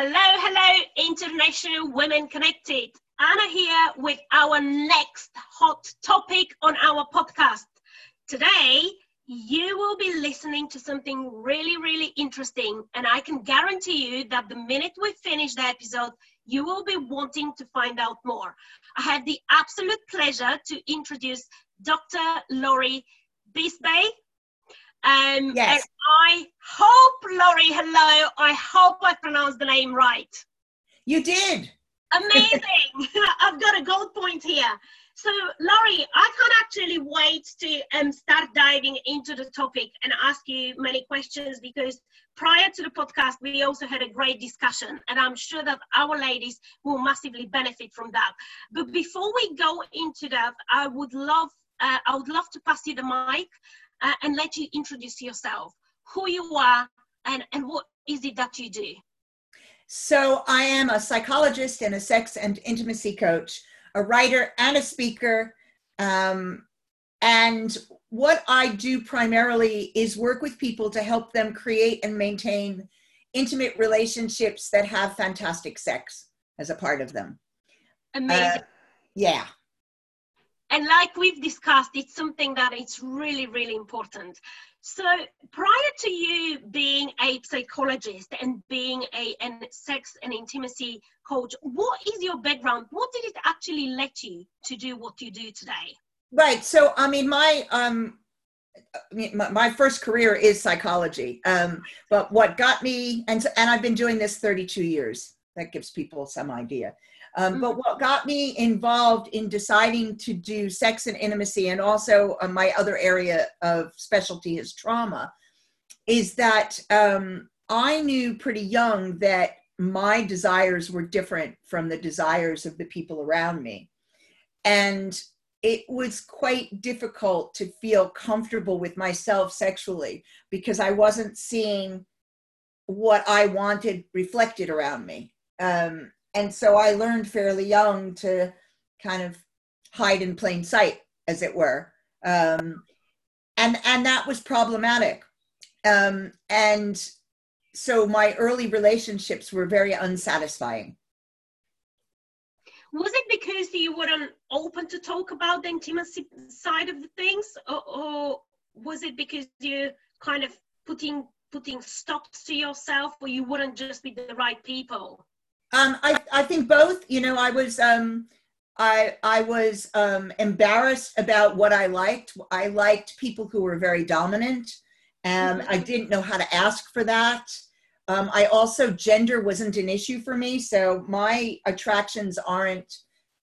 Hello, hello, International Women Connected. Anna here with our next hot topic on our podcast. Today, you will be listening to something really, really interesting, and I can guarantee you that the minute we finish the episode, you will be wanting to find out more. I have the absolute pleasure to introduce Dr. Lori Bisbey. Um, yes. I hope, Lori, hello. I hope I pronounced the name right. You did. Amazing. I've got a gold point here. So, Lori, I can't actually wait to um, start diving into the topic and ask you many questions because prior to the podcast, we also had a great discussion, and I'm sure that our ladies will massively benefit from that. But before we go into that, I would love, uh, I would love to pass you the mic uh, and let you introduce yourself, who you are, and, and what is it that you do. So, I am a psychologist and a sex and intimacy coach, a writer and a speaker. Um, and what I do primarily is work with people to help them create and maintain intimate relationships that have fantastic sex as a part of them. Amazing. Uh, yeah and like we've discussed it's something that it's really really important. So prior to you being a psychologist and being a and sex and intimacy coach what is your background? What did it actually let you to do what you do today? Right. So i mean my um my, first career is psychology. Um, but what got me and and i've been doing this 32 years. That gives people some idea um, but mm-hmm. what got me involved in deciding to do sex and intimacy, and also uh, my other area of specialty is trauma, is that um, I knew pretty young that my desires were different from the desires of the people around me. And it was quite difficult to feel comfortable with myself sexually because I wasn't seeing what I wanted reflected around me. Um, and so I learned fairly young to kind of hide in plain sight, as it were, um, and and that was problematic. Um, and so my early relationships were very unsatisfying. Was it because you weren't open to talk about the intimacy side of the things, or, or was it because you kind of putting putting stops to yourself, or you wouldn't just be the right people? Um, I, I think both. You know, I was um, I I was um, embarrassed about what I liked. I liked people who were very dominant, and mm-hmm. I didn't know how to ask for that. Um, I also gender wasn't an issue for me, so my attractions aren't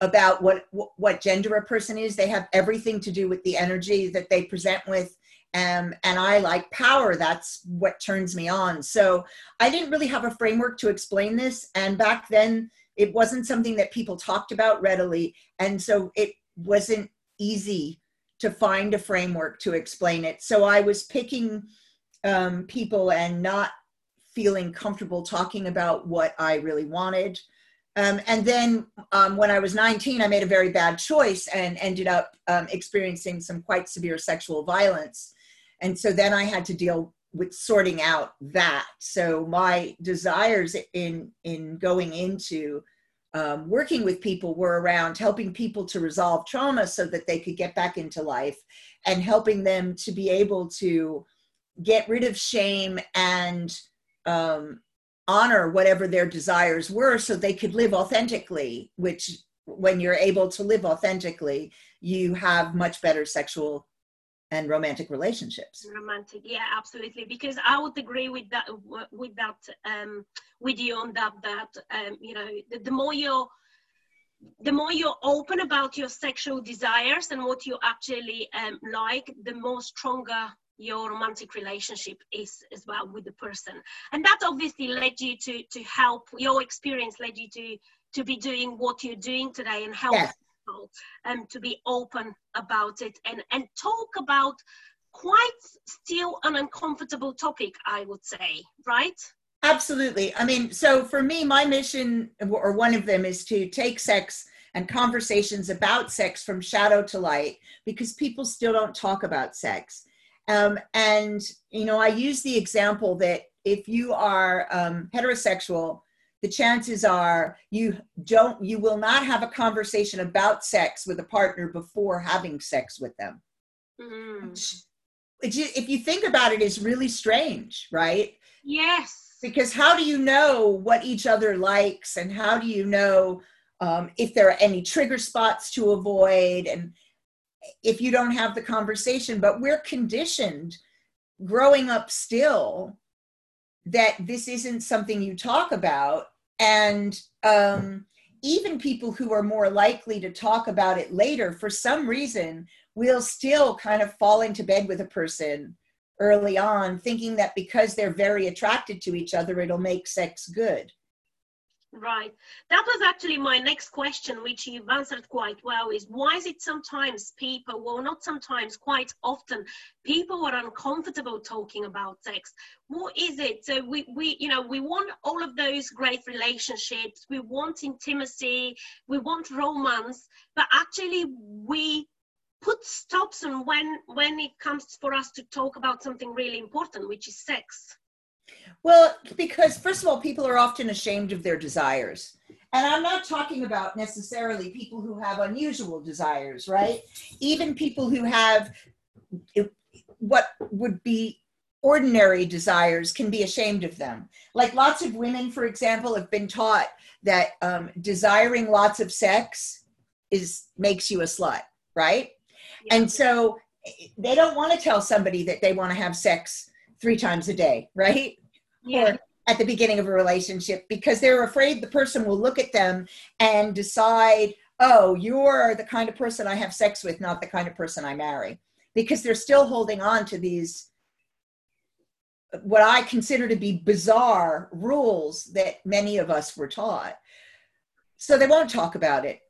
about what what gender a person is. They have everything to do with the energy that they present with um, and I like power. That's what turns me on. So I didn't really have a framework to explain this. And back then, it wasn't something that people talked about readily. And so it wasn't easy to find a framework to explain it. So I was picking um, people and not feeling comfortable talking about what I really wanted. Um, and then um, when I was 19, I made a very bad choice and ended up um, experiencing some quite severe sexual violence and so then i had to deal with sorting out that. So my desires in in going into um, working with people were around helping people to resolve trauma so that they could get back into life and helping them to be able to get rid of shame and um, honor whatever their desires were so they could live authentically which when you're able to live authentically you have much better sexual and romantic relationships. Romantic yeah absolutely. Because i would agree with that with that um with you on that that um you know the, the more you're the more you're open about your sexual desires and what you actually um, like the more stronger your romantic relationship is as well with the person. And that obviously led you to to help your experience led you to to be doing what you're doing today and help yes people um, to be open about it and, and talk about quite still an uncomfortable topic, I would say, right? Absolutely. I mean, so for me, my mission, or one of them, is to take sex and conversations about sex from shadow to light because people still don't talk about sex. Um, and, you know, I use the example that if you are um, heterosexual, the chances are you don't you will not have a conversation about sex with a partner before having sex with them Mm. if you think about it is really strange right Yes. because how do you know what each other likes and how do you know um, if there are any trigger spots to avoid and if you don't have the conversation but we're conditioned growing up still that this isn't something you talk about and um, even people who are more likely to talk about it later for some reason will still kind of fall into bed with a person early on thinking that because they're very attracted to each other it'll make sex good Right. That was actually my next question, which you've answered quite well, is why is it sometimes people, well, not sometimes, quite often, people are uncomfortable talking about sex. What is it? So we, we, you know, we want all of those great relationships, we want intimacy, we want romance, but actually we put stops on when when it comes for us to talk about something really important, which is sex. Well, because first of all, people are often ashamed of their desires. And I'm not talking about necessarily people who have unusual desires, right? Even people who have what would be ordinary desires can be ashamed of them. Like lots of women, for example, have been taught that um, desiring lots of sex is makes you a slut, right? Yeah. And so they don't want to tell somebody that they want to have sex three times a day, right? Yeah. Or at the beginning of a relationship because they're afraid the person will look at them and decide, oh, you're the kind of person I have sex with, not the kind of person I marry. Because they're still holding on to these, what I consider to be bizarre rules that many of us were taught. So they won't talk about it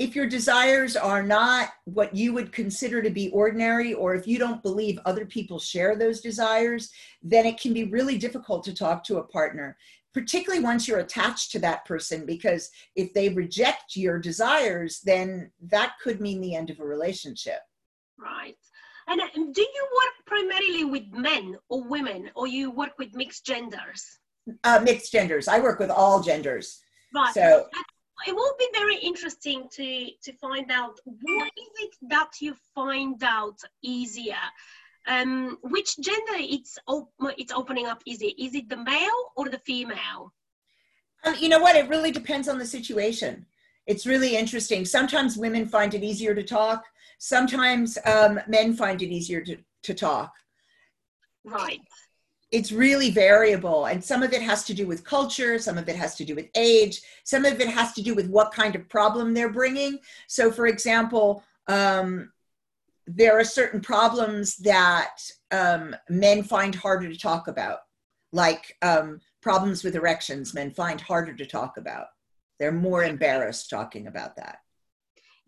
if your desires are not what you would consider to be ordinary, or if you don't believe other people share those desires, then it can be really difficult to talk to a partner, particularly once you're attached to that person, because if they reject your desires, then that could mean the end of a relationship. Right. And do you work primarily with men or women, or you work with mixed genders? Uh, mixed genders. I work with all genders. Right. So it will be very interesting to to find out what is it that you find out easier. Um which gender it's op- it's opening up is it? Is it the male or the female? Um, you know what? It really depends on the situation. It's really interesting. Sometimes women find it easier to talk. Sometimes um, men find it easier to, to talk. Right it's really variable and some of it has to do with culture some of it has to do with age some of it has to do with what kind of problem they're bringing. So for example um, there are certain problems that um, men find harder to talk about. Like um, problems with erections men find harder to talk about. They're more embarrassed talking about that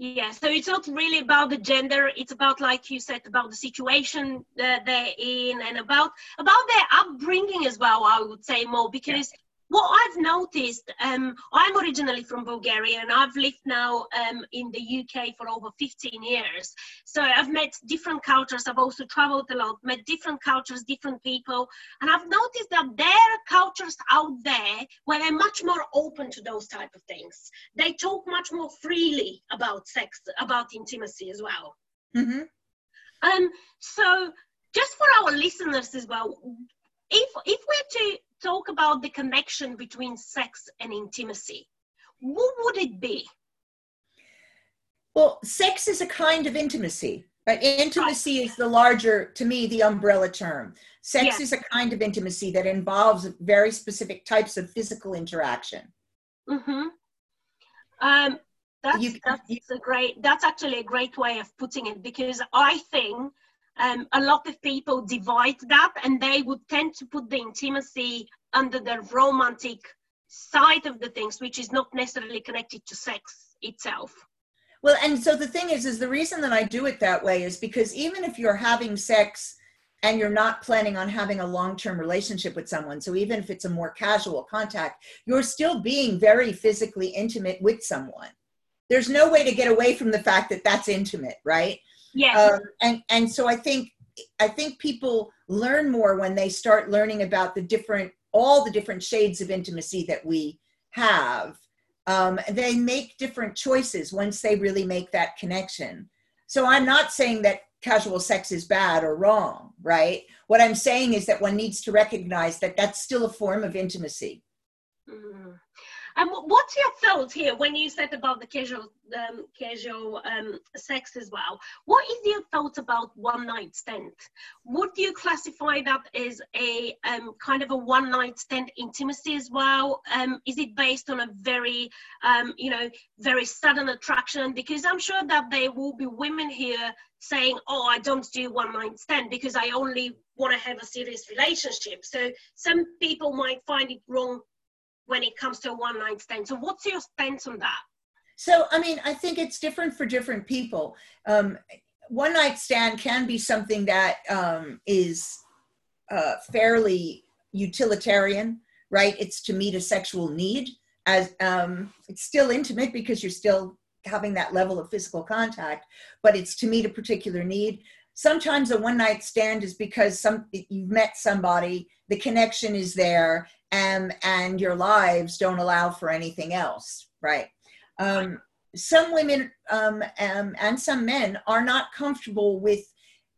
yeah, so it's not really about the gender. It's about, like you said, about the situation that they're in and about about their upbringing as well. I would say more because what I've noticed, um, I'm originally from Bulgaria and I've lived now um, in the UK for over 15 years. So I've met different cultures. I've also traveled a lot, met different cultures, different people. And I've noticed that there are cultures out there where they're much more open to those type of things. They talk much more freely about sex, about intimacy as well. mm-hmm. Um, so just for our listeners as well, if if we're to talk about the connection between sex and intimacy, what would it be? well sex is a kind of intimacy but intimacy is the larger to me the umbrella term sex Yes. is a kind of intimacy that involves very specific types of physical interaction Mm-hmm. Um, that's You- that's a great. That's actually a great way of putting it because I think um, a lot of people divide that, and they would tend to put the intimacy under the romantic side of the things, which is not necessarily connected to sex itself. Well, and so the thing is, is the reason that I do it that way is because even if you're having sex and you're not planning on having a long-term relationship with someone, so even if it's a more casual contact, you're still being very physically intimate with someone. There's no way to get away from the fact that that's intimate, right? Yes. Um, and and so I think I think people learn more when they start learning about the different all the different shades of intimacy that we have, um, they make different choices once they really make that connection. So I'm not saying that casual sex is bad or wrong, right? What I'm saying is that one needs to recognize that that's still a form of intimacy. Mm. And what's your thoughts here when you said about the casual um, casual um, sex as well? What is your thoughts about one night stand? Would you classify that as a um, kind of a one night stand intimacy as well? Um, is it based on a very um, you know very sudden attraction? Because I'm sure that there will be women here saying, "Oh, I don't do one night stand because I only want to have a serious relationship." So some people might find it wrong when it comes to a one night stand. So, what's your stance on that? So, I mean, I think it's different for different people. Um, one night stand can be something that um, is uh, fairly utilitarian, right? It's to meet a sexual need. As um, it's still intimate because you're still having that level of physical contact, but it's to meet a particular need. Sometimes a one night stand is because some you've met somebody, the connection is there, and and your lives don't allow for anything else right? Um, some women um, um, and some men are not comfortable with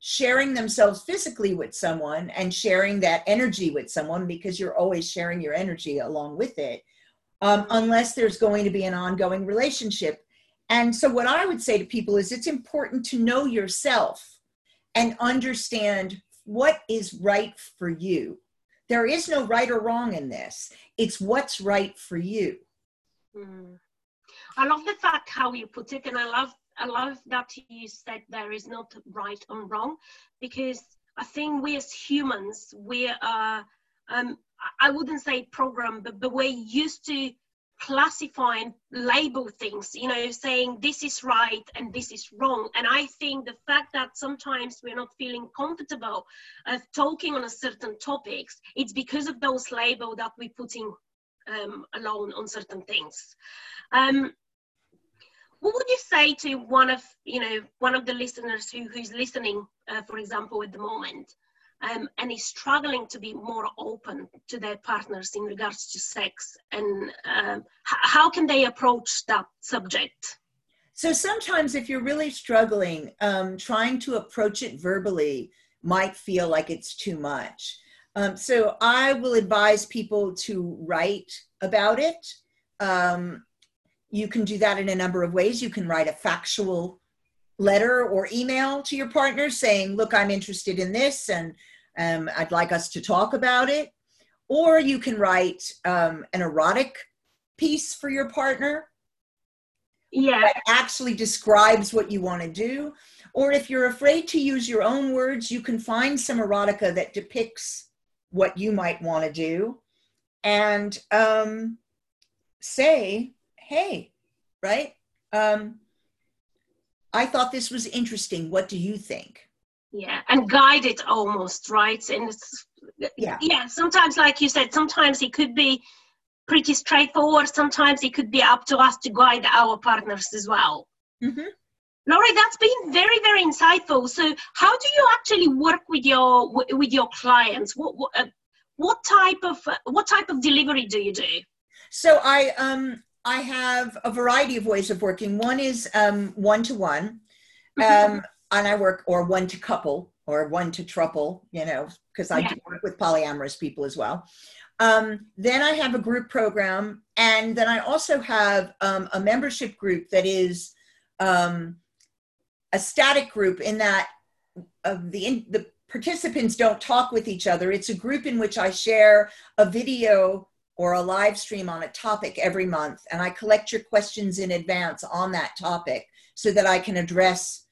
sharing themselves physically with someone and sharing that energy with someone because you're always sharing your energy along with it um, unless there's going to be an ongoing relationship. And so what i would say to people is it's important to know yourself and understand what is right for you there is no right or wrong in this. It's what's right for you. Mm. I love the fact how you put it, and I love I love that you said there is not right or wrong, because I think we as humans we are um, I wouldn't say program, but, but we're used to classify and label things, you know, saying this is right and this is wrong. And I think the fact that sometimes we're not feeling comfortable of talking on a certain topics, it's because of those labels that we're putting um, alone on certain things. Um, what would you say to one of you know one of the listeners who, who's listening, uh, for example, at the moment? Um, and is struggling to be more open to their partners in regards to sex and um, h- how can they approach that subject? So sometimes if you're really struggling um, trying to approach it verbally might feel like it's too much. Um, so i will advise people to write about it. Um, you can do that in a number of ways. You can write a factual letter or email to your partner saying, look, I'm interested in this and um, I'd like us to talk about it. Or you can write um, an erotic piece for your partner. Yeah. That actually describes what you want to do. Or if you're afraid to use your own words, you can find some erotica that depicts what you might want to do and um, say, hey, right? Um, I thought this was interesting. What do you think? Yeah, and guide it almost, right? And it's, yeah. yeah, sometimes, like you said, sometimes it could be pretty straightforward. Sometimes it could be up to us to guide our partners as well. Mm-hmm. Lori, that's been very, very insightful. So, how do you actually work with your with your clients? What what, uh, what type of uh, what type of delivery do you do? So, I um I have a variety of ways of working. One is one to one, and I work or one to couple or one to trouble, you know, because I yeah. do work with polyamorous people as well. Um, then I have a group program, and then I also have um, a membership group that is um, a static group in that uh, the in, the participants don't talk with each other. It's a group in which I share a video or a live stream on a topic every month. And I collect your questions in advance on that topic so that I can address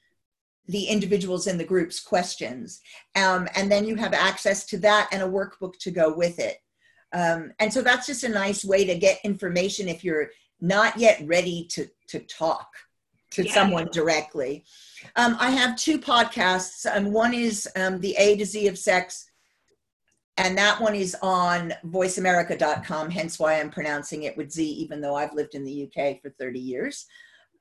the individuals in the group's questions. Um, and then you have access to that and a workbook to go with it. Um, and so that's just a nice way to get information if you're not yet ready to, to talk to yeah. someone directly. Um, I have two podcasts, and one is um, the A to Z of Sex and that one is on voiceamerica.com hence why i'm pronouncing it with z even though i've lived in the uk for 30 years.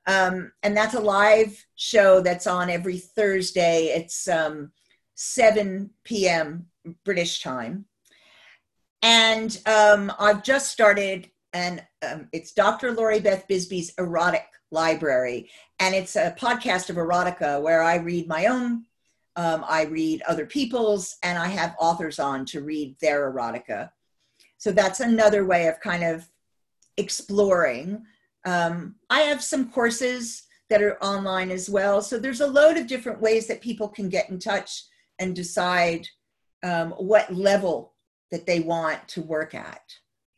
Um, and that's a live show that's on every thursday. It's um, 7 p.m british time. And um, i've just started and um, it's Dr. Lori Beth Bisbey's Erotic Library, and it's a podcast of erotica where I read my own, um, I read other people's, and I have authors on to read their erotica. So that's another way of kind of exploring. Um, I have some courses that are online as well. So there's a load of different ways that people can get in touch and decide um, what level that they want to work at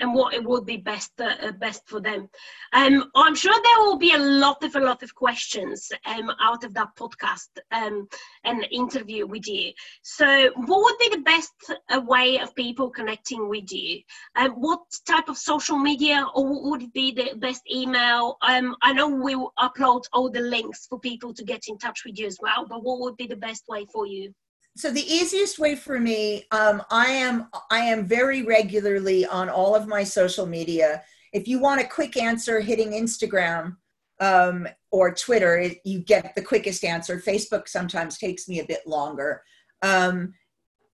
and what it would be best uh, best for them. Um, I'm sure there will be a lot of a lot of questions um, out of that podcast um, and interview with you. So, what would be the best uh, way of people connecting with you? Um, what type of social media, or would be the best email? Um, I know we will upload all the links for people to get in touch with you as well, but what would be the best way for you? So the easiest way for me um, i am i am very regularly on all of my social media. If you want a quick answer hitting instagram um, or twitter it, you get the quickest answer. Facebook sometimes takes me a bit longer. Um,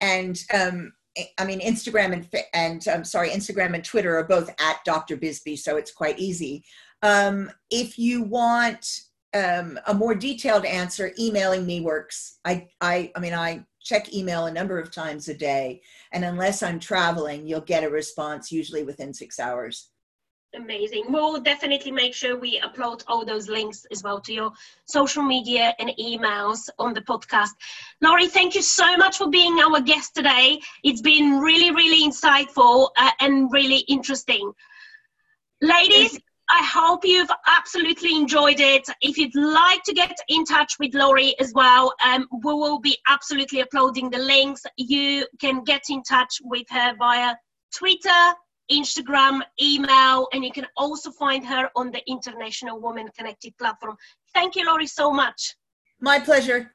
and um, i mean instagram and and i'm sorry instagram and twitter are both at dr bisbey so it's quite easy. Um, if you want um, a more detailed answer, emailing me works. I, I, I mean, I check email a number of times a day. And unless I'm traveling, you'll get a response usually within six hours. Amazing. We'll definitely make sure we upload all those links as well to your social media and emails on the podcast. Lori, thank you so much for being our guest today. It's been really, really insightful uh, and really interesting. Ladies, I hope you've absolutely enjoyed it. If you'd like to get in touch with Lori as well, um, we will be absolutely uploading the links. You can get in touch with her via Twitter, Instagram, email, and you can also find her on the International Women Connected platform. Thank you, Lori, so much. My pleasure.